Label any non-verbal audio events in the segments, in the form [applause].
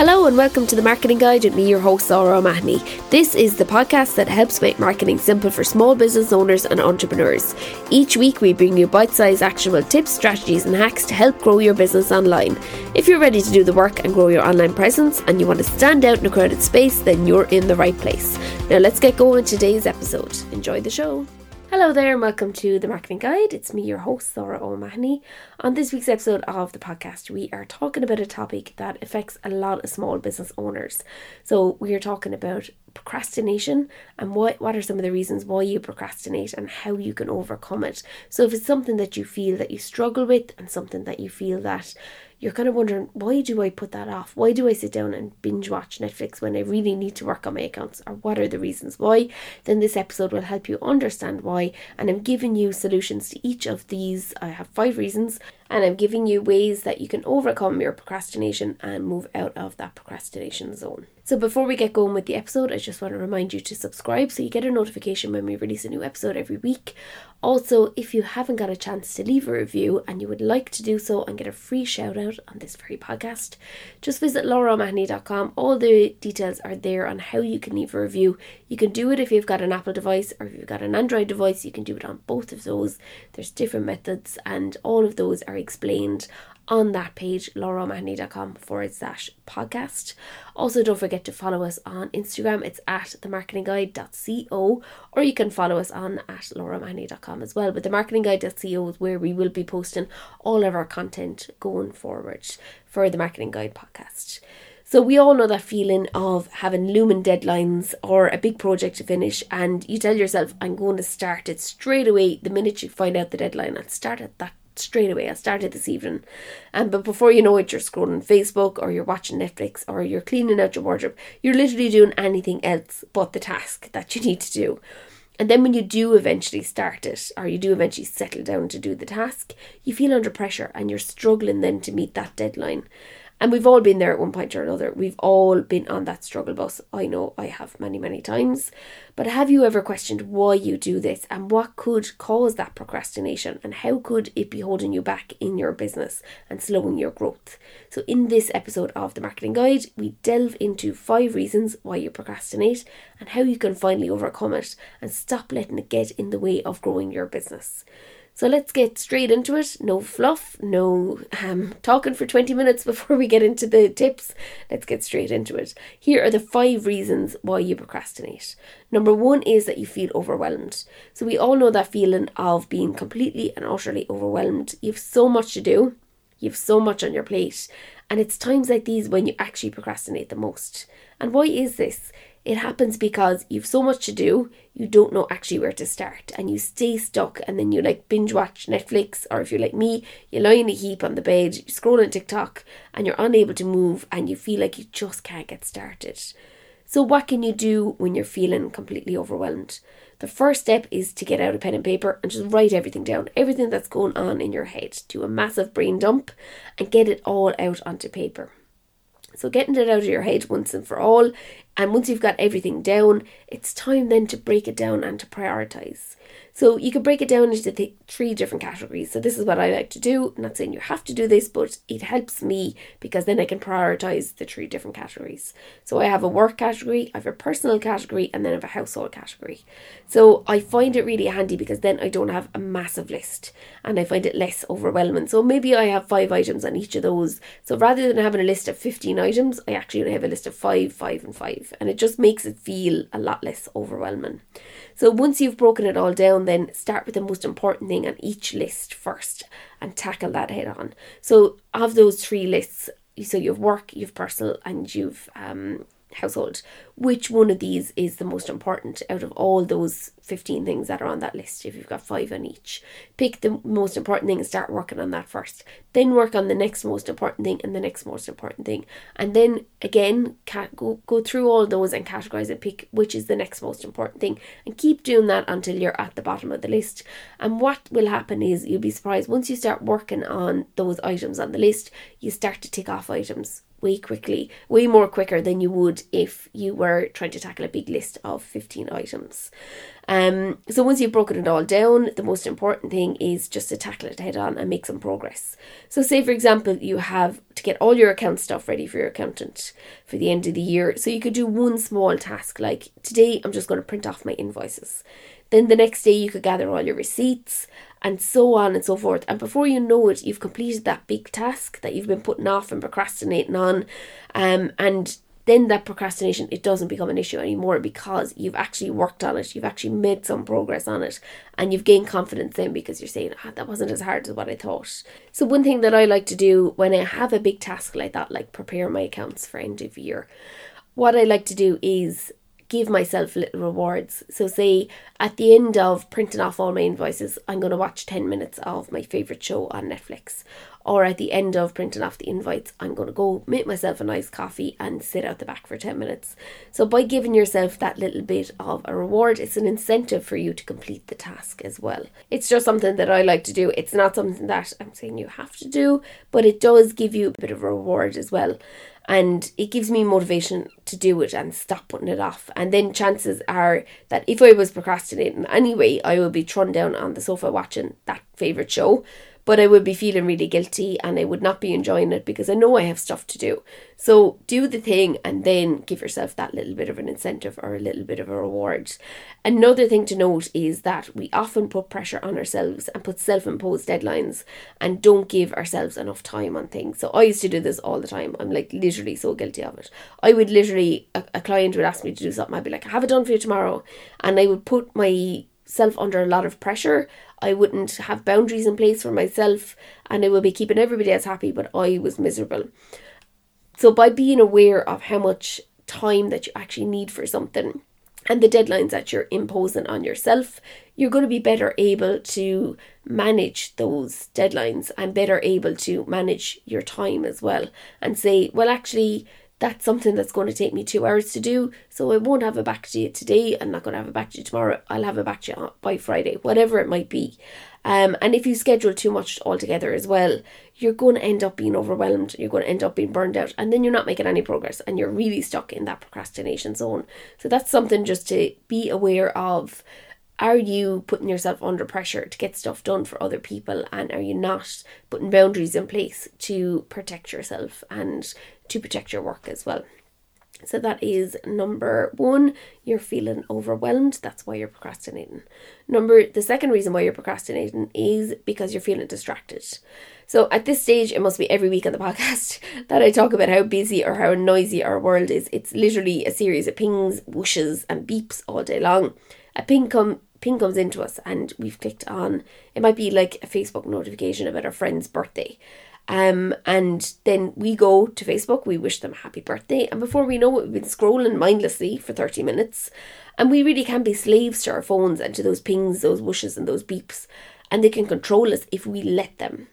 Hello and welcome to the Marketing Guide with me, your host, Laura O'Mahony. This is the podcast that helps make marketing simple for small business owners and entrepreneurs. Each week, we bring you bite sized actionable tips, strategies, and hacks to help grow your business online. If you're ready to do the work and grow your online presence and you want to stand out in a crowded space, then you're in the right place. Now, let's get going today's episode. Enjoy the show. Hello there, and welcome to the Marketing Guide. It's me, your host, Laura O'Mahony. On this week's episode of the podcast, we are talking about a topic that affects a lot of small business owners. So, we are talking about procrastination and what, what are some of the reasons why you procrastinate and how you can overcome it. So, if it's something that you feel that you struggle with and something that you feel that you're kind of wondering why do I put that off? Why do I sit down and binge watch Netflix when I really need to work on my accounts? Or what are the reasons why? Then this episode will help you understand why. And I'm giving you solutions to each of these. I have five reasons, and I'm giving you ways that you can overcome your procrastination and move out of that procrastination zone. So before we get going with the episode, I just want to remind you to subscribe so you get a notification when we release a new episode every week. Also, if you haven't got a chance to leave a review and you would like to do so and get a free shout out on this very podcast, just visit lauraomahony.com. All the details are there on how you can leave a review. You can do it if you've got an Apple device or if you've got an Android device, you can do it on both of those. There's different methods and all of those are explained on that page, lauraomahony.com forward slash podcast. Also, don't forget to follow us on Instagram. It's at themarketingguide.co or you can follow us on at lauraomahony.com as well. But themarketingguide.co is where we will be posting all of our content going forward for the Marketing Guide podcast. So we all know that feeling of having looming deadlines or a big project to finish and you tell yourself, I'm going to start it straight away the minute you find out the deadline. I'll start at that straight away. I started this evening. And but before you know it, you're scrolling Facebook or you're watching Netflix or you're cleaning out your wardrobe. You're literally doing anything else but the task that you need to do. And then when you do eventually start it, or you do eventually settle down to do the task, you feel under pressure and you're struggling then to meet that deadline. And we've all been there at one point or another. We've all been on that struggle bus. I know I have many, many times. But have you ever questioned why you do this and what could cause that procrastination and how could it be holding you back in your business and slowing your growth? So, in this episode of the Marketing Guide, we delve into five reasons why you procrastinate and how you can finally overcome it and stop letting it get in the way of growing your business. So let's get straight into it. No fluff, no um, talking for 20 minutes [laughs] before we get into the tips. Let's get straight into it. Here are the five reasons why you procrastinate. Number one is that you feel overwhelmed. So we all know that feeling of being completely and utterly overwhelmed. You have so much to do, you have so much on your plate, and it's times like these when you actually procrastinate the most. And why is this? It happens because you've so much to do, you don't know actually where to start, and you stay stuck, and then you like binge watch Netflix, or if you're like me, you lie in a heap on the bed, you scroll on TikTok, and you're unable to move, and you feel like you just can't get started. So, what can you do when you're feeling completely overwhelmed? The first step is to get out a pen and paper and just write everything down, everything that's going on in your head. Do a massive brain dump and get it all out onto paper. So, getting it out of your head once and for all, and once you've got everything down, it's time then to break it down and to prioritize. So you could break it down into th- three different categories. So this is what I like to do. I'm not saying you have to do this, but it helps me because then I can prioritize the three different categories. So I have a work category, I have a personal category, and then I have a household category. So I find it really handy because then I don't have a massive list and I find it less overwhelming. So maybe I have five items on each of those. So rather than having a list of 15 items, I actually only have a list of five, five, and five. And it just makes it feel a lot less overwhelming. So once you've broken it all down, then start with the most important thing on each list first and tackle that head on. So of those three lists, so you've work, you've personal, and you've um, household. Which one of these is the most important out of all those 15 things that are on that list if you've got five on each? Pick the most important thing and start working on that first. Then work on the next most important thing and the next most important thing. And then again, go, go through all those and categorize and pick which is the next most important thing. And keep doing that until you're at the bottom of the list. And what will happen is you'll be surprised once you start working on those items on the list, you start to tick off items way quickly, way more quicker than you would if you were trying to tackle a big list of 15 items. Um, so once you've broken it all down, the most important thing is just to tackle it head on and make some progress. So say for example, you have to get all your account stuff ready for your accountant for the end of the year. So you could do one small task like today I'm just going to print off my invoices. Then the next day you could gather all your receipts and so on and so forth. And before you know it, you've completed that big task that you've been putting off and procrastinating on. Um, and then that procrastination it doesn't become an issue anymore because you've actually worked on it you've actually made some progress on it and you've gained confidence then because you're saying ah, that wasn't as hard as what i thought so one thing that i like to do when i have a big task like that like prepare my accounts for end of year what i like to do is give myself little rewards. So, say at the end of printing off all my invoices, I'm going to watch 10 minutes of my favourite show on Netflix. Or at the end of printing off the invites, I'm going to go make myself a nice coffee and sit out the back for 10 minutes. So, by giving yourself that little bit of a reward, it's an incentive for you to complete the task as well. It's just something that I like to do. It's not something that I'm saying you have to do, but it does give you a bit of a reward as well and it gives me motivation to do it and stop putting it off. And then chances are that if I was procrastinating anyway, I would be thrown down on the sofa watching that favourite show but I would be feeling really guilty and I would not be enjoying it because I know I have stuff to do. So do the thing and then give yourself that little bit of an incentive or a little bit of a reward. Another thing to note is that we often put pressure on ourselves and put self imposed deadlines and don't give ourselves enough time on things. So I used to do this all the time. I'm like literally so guilty of it. I would literally, a, a client would ask me to do something, I'd be like, I have it done for you tomorrow. And I would put myself under a lot of pressure. I wouldn't have boundaries in place for myself and I would be keeping everybody else happy, but I was miserable. So, by being aware of how much time that you actually need for something and the deadlines that you're imposing on yourself, you're going to be better able to manage those deadlines and better able to manage your time as well and say, well, actually, that's something that's going to take me two hours to do. So I won't have it back to you today. I'm not going to have it back to you tomorrow. I'll have it back to you by Friday, whatever it might be. Um, and if you schedule too much altogether as well, you're going to end up being overwhelmed. You're going to end up being burned out, and then you're not making any progress, and you're really stuck in that procrastination zone. So that's something just to be aware of. Are you putting yourself under pressure to get stuff done for other people, and are you not putting boundaries in place to protect yourself and to protect your work as well. So that is number one, you're feeling overwhelmed. That's why you're procrastinating. Number the second reason why you're procrastinating is because you're feeling distracted. So at this stage, it must be every week on the [laughs] podcast that I talk about how busy or how noisy our world is. It's literally a series of pings, whooshes, and beeps all day long. A ping come ping comes into us and we've clicked on it might be like a Facebook notification about our friend's birthday um, and then we go to Facebook, we wish them happy birthday, and before we know it, we've been scrolling mindlessly for 30 minutes. And we really can be slaves to our phones and to those pings, those whooshes, and those beeps. And they can control us if we let them.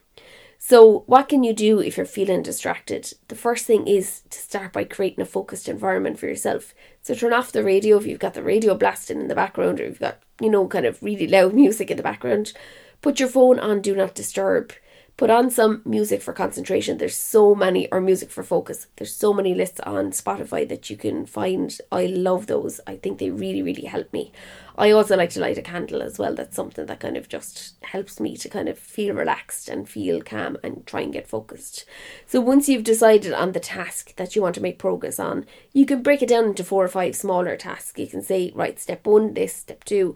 So, what can you do if you're feeling distracted? The first thing is to start by creating a focused environment for yourself. So, turn off the radio if you've got the radio blasting in the background or you've got, you know, kind of really loud [laughs] music in the background. Put your phone on Do Not Disturb put on some music for concentration. There's so many, or music for focus. There's so many lists on Spotify that you can find. I love those. I think they really, really help me. I also like to light a candle as well. That's something that kind of just helps me to kind of feel relaxed and feel calm and try and get focused. So once you've decided on the task that you want to make progress on, you can break it down into four or five smaller tasks. You can say, right, step one, this, step two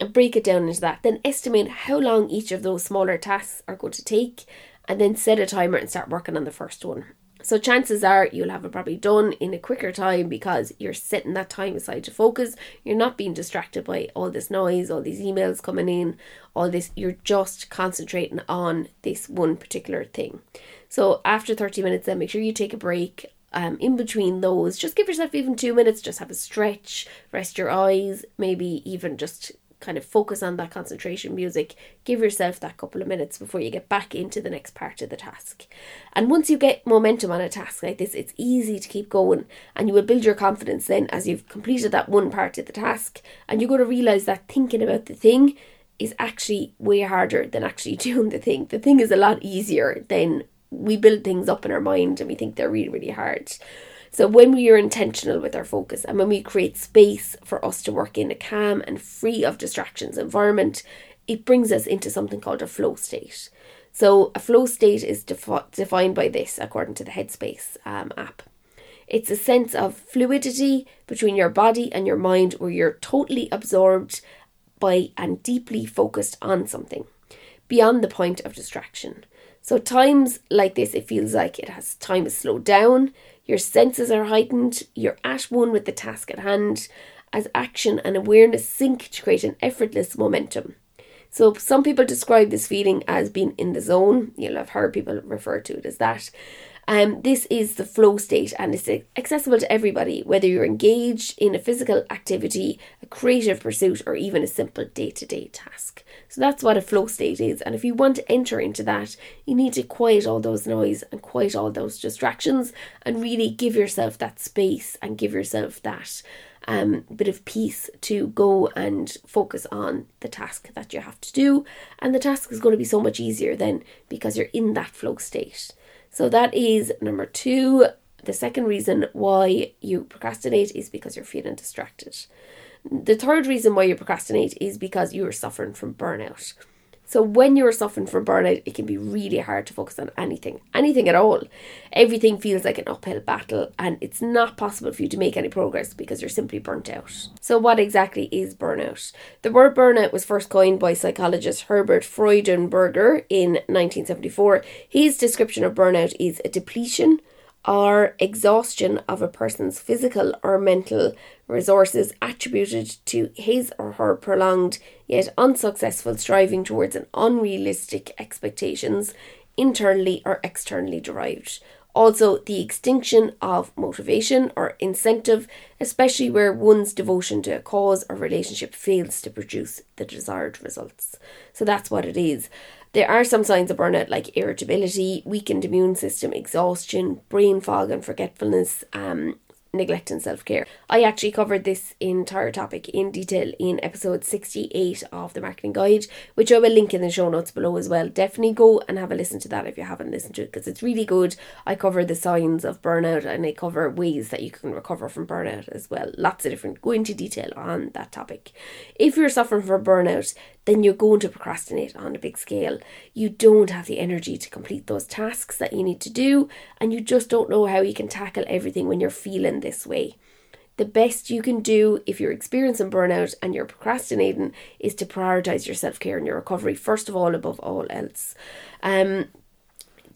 and break it down into that. Then estimate how long each of those smaller tasks are going to take and then set a timer and start working on the first one. So chances are you'll have it probably done in a quicker time because you're setting that time aside to focus. You're not being distracted by all this noise, all these emails coming in, all this. You're just concentrating on this one particular thing. So after 30 minutes, then make sure you take a break. Um, in between those, just give yourself even two minutes, just have a stretch, rest your eyes, maybe even just kind of focus on that concentration music, give yourself that couple of minutes before you get back into the next part of the task. And once you get momentum on a task like this, it's easy to keep going and you will build your confidence then as you've completed that one part of the task. And you're going to realize that thinking about the thing is actually way harder than actually [laughs] doing the thing. The thing is a lot easier than we build things up in our mind and we think they're really, really hard. So when we are intentional with our focus and when we create space for us to work in a calm and free of distractions environment, it brings us into something called a flow state. So a flow state is defi- defined by this according to the Headspace um, app. It's a sense of fluidity between your body and your mind where you're totally absorbed by and deeply focused on something beyond the point of distraction. So times like this it feels like it has time has slowed down, your senses are heightened, you're at one with the task at hand as action and awareness sync to create an effortless momentum. So some people describe this feeling as being in the zone. You'll have heard people refer to it as that. Um, this is the flow state and it's accessible to everybody, whether you're engaged in a physical activity, creative pursuit, or even a simple day to day task. So that's what a flow state is. And if you want to enter into that, you need to quiet all those noise and quiet all those distractions and really give yourself that space and give yourself that um, bit of peace to go and focus on the task that you have to do. And the task is going to be so much easier then because you're in that flow state. So that is number two. The second reason why you procrastinate is because you're feeling distracted. The third reason why you procrastinate is because you are suffering from burnout. So when you're suffering from burnout, it can be really hard to focus on anything, anything at all. Everything feels like an uphill battle, and it's not possible for you to make any progress because you're simply burnt out. So, what exactly is burnout? The word burnout was first coined by psychologist Herbert Freudenberger in 1974. His description of burnout is a depletion or exhaustion of a person's physical or mental resources attributed to his or her prolonged yet unsuccessful striving towards an unrealistic expectations, internally or externally derived. Also, the extinction of motivation or incentive, especially where one's devotion to a cause or relationship fails to produce the desired results. So that's what it is. There are some signs of burnout like irritability, weakened immune system, exhaustion, brain fog, and forgetfulness, um, neglect and self care. I actually covered this entire topic in detail in episode 68 of the marketing guide, which I will link in the show notes below as well. Definitely go and have a listen to that if you haven't listened to it because it's really good. I cover the signs of burnout and I cover ways that you can recover from burnout as well. Lots of different, go into detail on that topic. If you're suffering from burnout, then you're going to procrastinate on a big scale. You don't have the energy to complete those tasks that you need to do, and you just don't know how you can tackle everything when you're feeling this way. The best you can do if you're experiencing burnout and you're procrastinating is to prioritize your self care and your recovery, first of all, above all else. Um,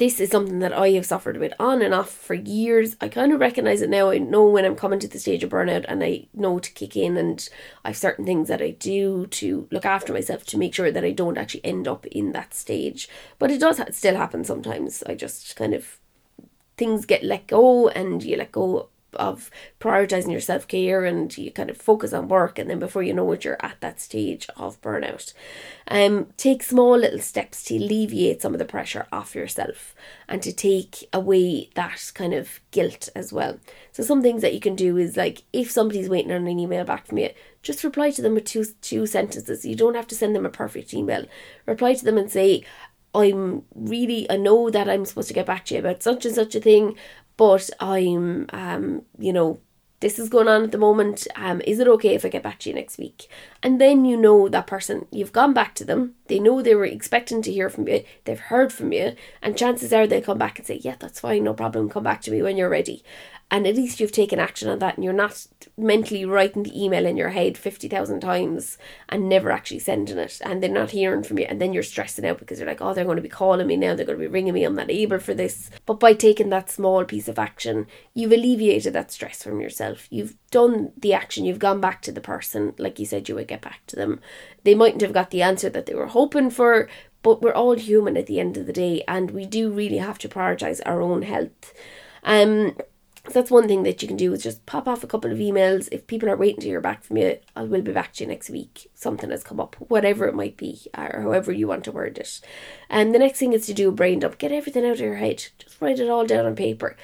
this is something that I have suffered with on and off for years. I kind of recognize it now. I know when I'm coming to the stage of burnout and I know to kick in, and I've certain things that I do to look after myself to make sure that I don't actually end up in that stage. But it does still happen sometimes. I just kind of things get let go and you let go of prioritizing your self care and you kind of focus on work, and then before you know it, you're at that stage of burnout. Um, take small little steps to alleviate some of the pressure off yourself and to take away that kind of guilt as well. So some things that you can do is like if somebody's waiting on an email back from you, just reply to them with two two sentences. You don't have to send them a perfect email. Reply to them and say, I'm really I know that I'm supposed to get back to you about such and such a thing, but I'm, um, you know, this is going on at the moment. Um, is it okay if I get back to you next week? And then you know that person, you've gone back to them, they know they were expecting to hear from you, they've heard from you, and chances are they'll come back and say, Yeah, that's fine, no problem, come back to me when you're ready and at least you've taken action on that and you're not mentally writing the email in your head 50,000 times and never actually sending it and they're not hearing from you and then you're stressing out because you're like oh they're going to be calling me now they're going to be ringing me I'm not able for this. But by taking that small piece of action you've alleviated that stress from yourself. You've done the action you've gone back to the person like you said you would get back to them. They mightn't have got the answer that they were hoping for but we're all human at the end of the day and we do really have to prioritize our own health. Um so that's one thing that you can do is just pop off a couple of emails. If people are waiting to hear back from you, I will be back to you next week. Something has come up, whatever it might be, or however you want to word it. And the next thing is to do a brain dump. Get everything out of your head. Just write it all down on paper.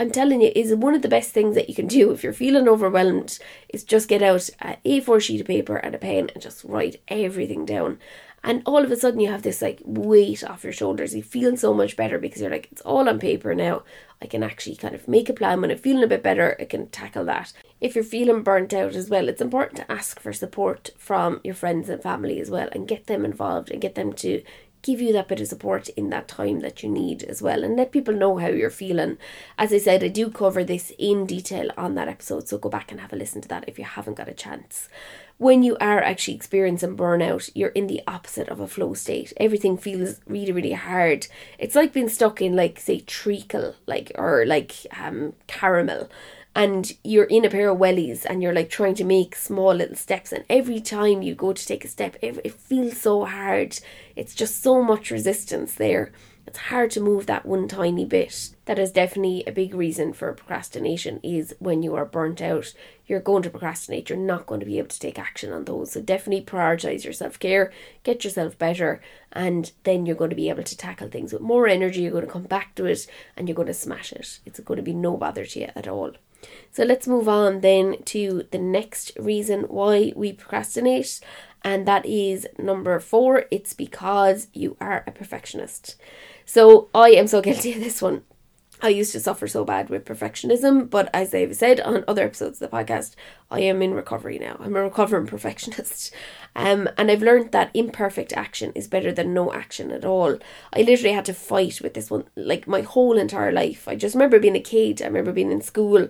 I'm telling you, is one of the best things that you can do if you're feeling overwhelmed. Is just get out a A4 sheet of paper and a pen and just write everything down. And all of a sudden, you have this like weight off your shoulders. You feel so much better because you're like, it's all on paper now. I can actually kind of make a plan. When I'm feeling a bit better, I can tackle that. If you're feeling burnt out as well, it's important to ask for support from your friends and family as well and get them involved and get them to give you that bit of support in that time that you need as well and let people know how you're feeling. As I said, I do cover this in detail on that episode, so go back and have a listen to that if you haven't got a chance. When you are actually experiencing burnout, you're in the opposite of a flow state. Everything feels really, really hard. It's like being stuck in like say treacle, like or like um caramel and you're in a pair of wellies and you're like trying to make small little steps and every time you go to take a step it, it feels so hard. It's just so much resistance there. It's hard to move that one tiny bit. That is definitely a big reason for procrastination is when you are burnt out. You're going to procrastinate. You're not going to be able to take action on those. So definitely prioritize your self-care get yourself better and then you're going to be able to tackle things with more energy. You're going to come back to it and you're going to smash it. It's going to be no bother to you at all so let's move on then to the next reason why we procrastinate, and that is number four it's because you are a perfectionist. So I am so [laughs] guilty of this one. I used to suffer so bad with perfectionism, but as I've said on other episodes of the podcast, I am in recovery now. I'm a recovering [laughs] perfectionist. Um, and I've learned that imperfect action is better than no action at all. I literally had to fight with this one like my whole entire life. I just remember being a kid, I remember being in school,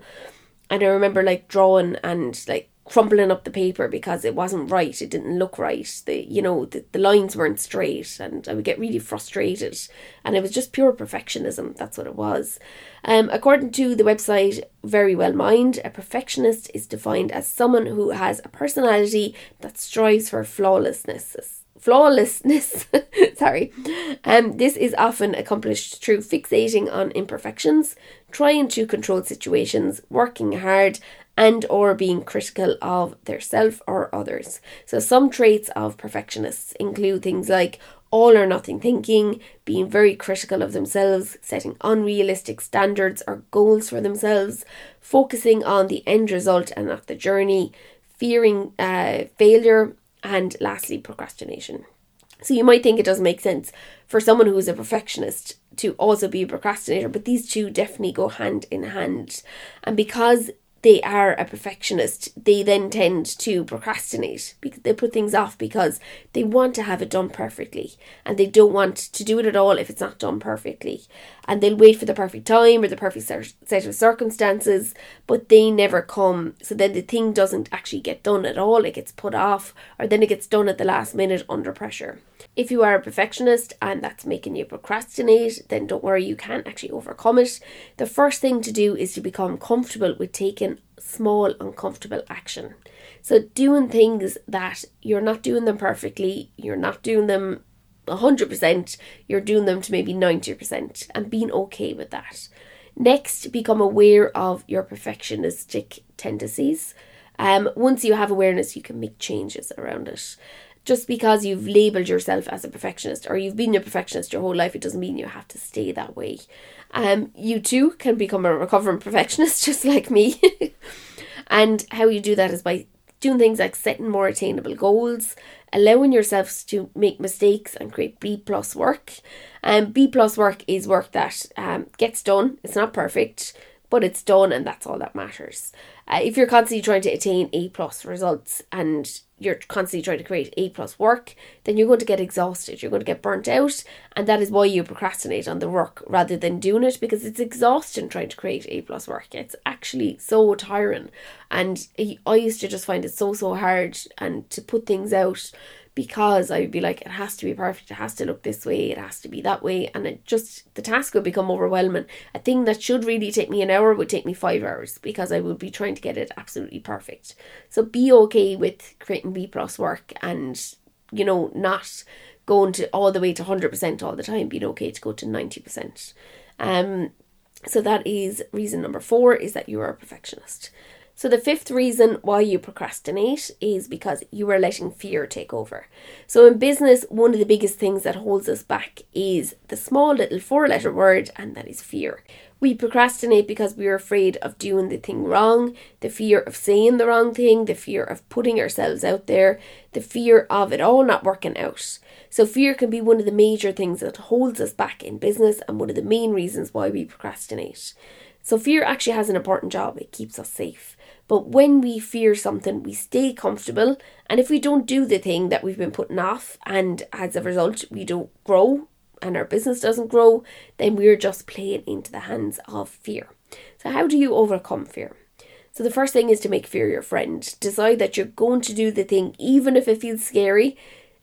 and I remember like drawing and like crumpling up the paper because it wasn't right. It didn't look right. The you know the, the lines weren't straight and i would get really frustrated. And it was just pure perfectionism. That's what it was. Um, according to the website Verywell Mind a perfectionist is defined as someone who has a personality that strives for flawlessness flawlessness. [laughs] Sorry. Um, this is often accomplished through fixating on imperfections, trying to control situations, working hard, and or being critical of their self or others. So some traits of perfectionists include things like all or nothing thinking, being very critical of themselves, setting unrealistic standards or goals for themselves, focusing on the end result and not the journey, fearing uh, failure, and lastly, procrastination. So you might think it doesn't make sense for someone who is a perfectionist to also be a procrastinator, but these two definitely go hand in hand. And because they are a perfectionist, they then tend to procrastinate because they put things off because they want to have it done perfectly and they don't want to do it at all if it's not done perfectly. And they'll wait for the perfect time or the perfect set of circumstances, but they never come. So then the thing doesn't actually get done at all, it gets put off, or then it gets done at the last minute under pressure. If you are a perfectionist and that's making you procrastinate, then don't worry, you can actually overcome it. The first thing to do is to become comfortable with taking small, uncomfortable action. So, doing things that you're not doing them perfectly, you're not doing them 100%, you're doing them to maybe 90%, and being okay with that. Next, become aware of your perfectionistic tendencies. Um, once you have awareness, you can make changes around it just because you've labeled yourself as a perfectionist or you've been a perfectionist your whole life, it doesn't mean you have to stay that way. Um, you too can become a recovering [laughs] perfectionist, just like me. [laughs] and how you do that is by doing things like setting more attainable goals, allowing yourselves to make mistakes and create B plus work. And um, B plus work is work that um, gets done. It's not perfect, but it's done, and that's all that matters. Uh, if you're constantly trying to attain A plus results and you're constantly trying to create A plus work, then you're going to get exhausted. You're going to get burnt out, and that is why you procrastinate on the work rather than doing it because it's exhausting trying to create A plus work. It's actually so tiring, and I used to just find it so so hard and to put things out because I would be like, it has to be perfect, it has to look this way, it has to be that way, and it just the task would become overwhelming. A thing that should really take me an hour would take me five hours because I would be trying to get it absolutely perfect. So be okay with creating B plus work and you know not going to all the way to hundred percent all the time, being okay to go to ninety percent. Um, so that is reason number four is that you are a perfectionist. So, the fifth reason why you procrastinate is because you are letting fear take over. So, in business, one of the biggest things that holds us back is the small little four letter word, and that is fear. We procrastinate because we are afraid of doing the thing wrong, the fear of saying the wrong thing, the fear of putting ourselves out there, the fear of it all not working out. So, fear can be one of the major things that holds us back in business and one of the main reasons why we procrastinate. So, fear actually has an important job, it keeps us safe. But when we fear something, we stay comfortable. And if we don't do the thing that we've been putting off, and as a result, we don't grow and our business doesn't grow, then we're just playing into the hands of fear. So, how do you overcome fear? So, the first thing is to make fear your friend. Decide that you're going to do the thing, even if it feels scary.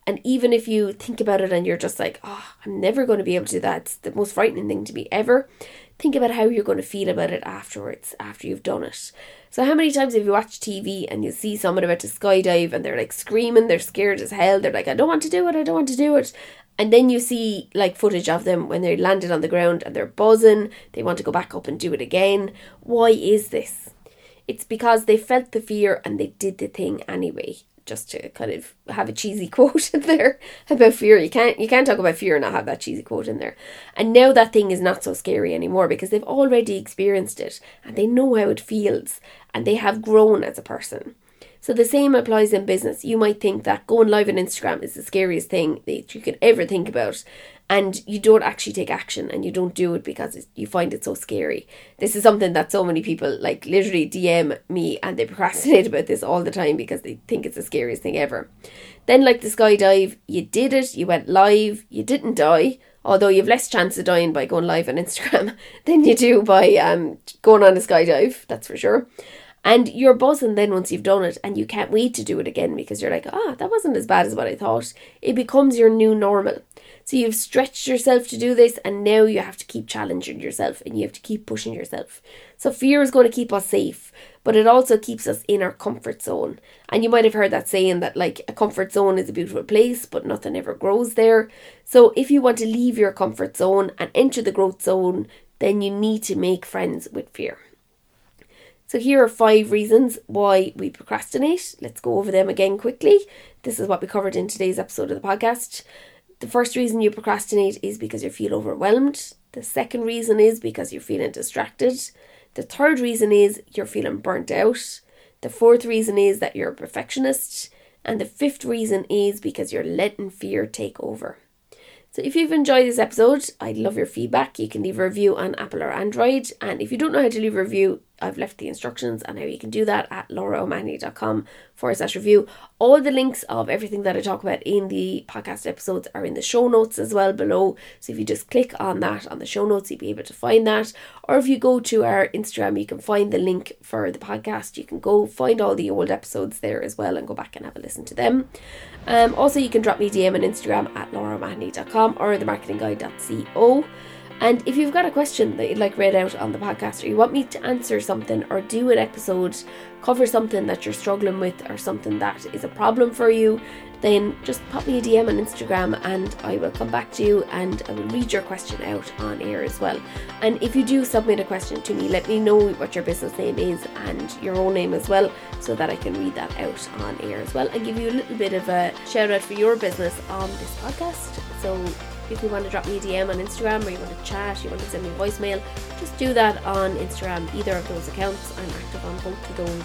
And even if you think about it and you're just like, oh, I'm never going to be able to do that, it's the most frightening thing to me ever, think about how you're going to feel about it afterwards, after you've done it. So, how many times have you watched TV and you see someone about to skydive and they're like screaming, they're scared as hell, they're like, I don't want to do it, I don't want to do it. And then you see like footage of them when they landed on the ground and they're buzzing, they want to go back up and do it again. Why is this? It's because they felt the fear and they did the thing anyway just to kind of have a cheesy [laughs] quote in there about fear. You can't you can't talk about fear and not have that cheesy quote in there. And now that thing is not so scary anymore because they've already experienced it and they know how it feels and they have grown as a person. So the same applies in business. You might think that going live on Instagram is the scariest thing that you can ever think about and you don't actually take action and you don't do it because you find it so scary. This is something that so many people like literally DM me and they procrastinate [laughs] about this all the time because they think it's the scariest thing ever. Then, like the skydive, you did it, you went live, you didn't die, although you have less chance of dying by going live on Instagram [laughs] than you do by um, going on a skydive, that's for sure. And you're buzzing then once you've done it and you can't wait to do it again because you're like, ah, oh, that wasn't as bad as what I thought. It becomes your new normal. So you've stretched yourself to do this, and now you have to keep challenging yourself and you have to keep pushing yourself. So fear is going to keep us safe, but it also keeps us in our comfort zone. And you might have heard that saying that like a comfort zone is a beautiful place, but nothing ever grows there. So if you want to leave your comfort zone and enter the growth zone, then you need to make friends with fear. So, here are five reasons why we procrastinate. Let's go over them again quickly. This is what we covered in today's episode of the podcast. The first reason you procrastinate is because you feel overwhelmed. The second reason is because you're feeling distracted. The third reason is you're feeling burnt out. The fourth reason is that you're a perfectionist. And the fifth reason is because you're letting fear take over. So if you've enjoyed this episode, I'd love your feedback. You can leave a review on Apple or Android. And if you don't know how to leave a review, I've left the instructions on how you can do that at lauraomahony.com forward slash review. All the links of everything that I talk about in the podcast episodes are in the show notes as well below. So if you just click on that on the show notes, you'll be able to find that. Or if you go to our Instagram, you can find the link for the podcast. You can go find all the old episodes there as well and go back and have a listen to them. Um, also, you can drop me DM on Instagram at lauraomahony.com or themarketingguide.co. And if you've got a question that you'd like read out on the podcast, or you want me to answer something, or do an episode, cover something that you're struggling with, or something that is a problem for you, then just pop me a DM on Instagram and I will come back to you and I will read your question out on air as well. And if you do submit a question to me, let me know what your business name is and your own name as well so that I can read that out on air as well and give you a little bit of a shout out for your business on this podcast. So if you want to drop me a DM on Instagram or you want to chat, you want to send me a voicemail, just do that on Instagram, either of those accounts. I'm active on both of those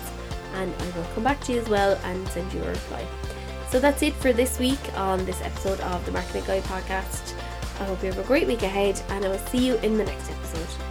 and I will come back to you as well and send you a reply. So that's it for this week on this episode of the Marketing Guide podcast. I hope you have a great week ahead and I will see you in the next episode.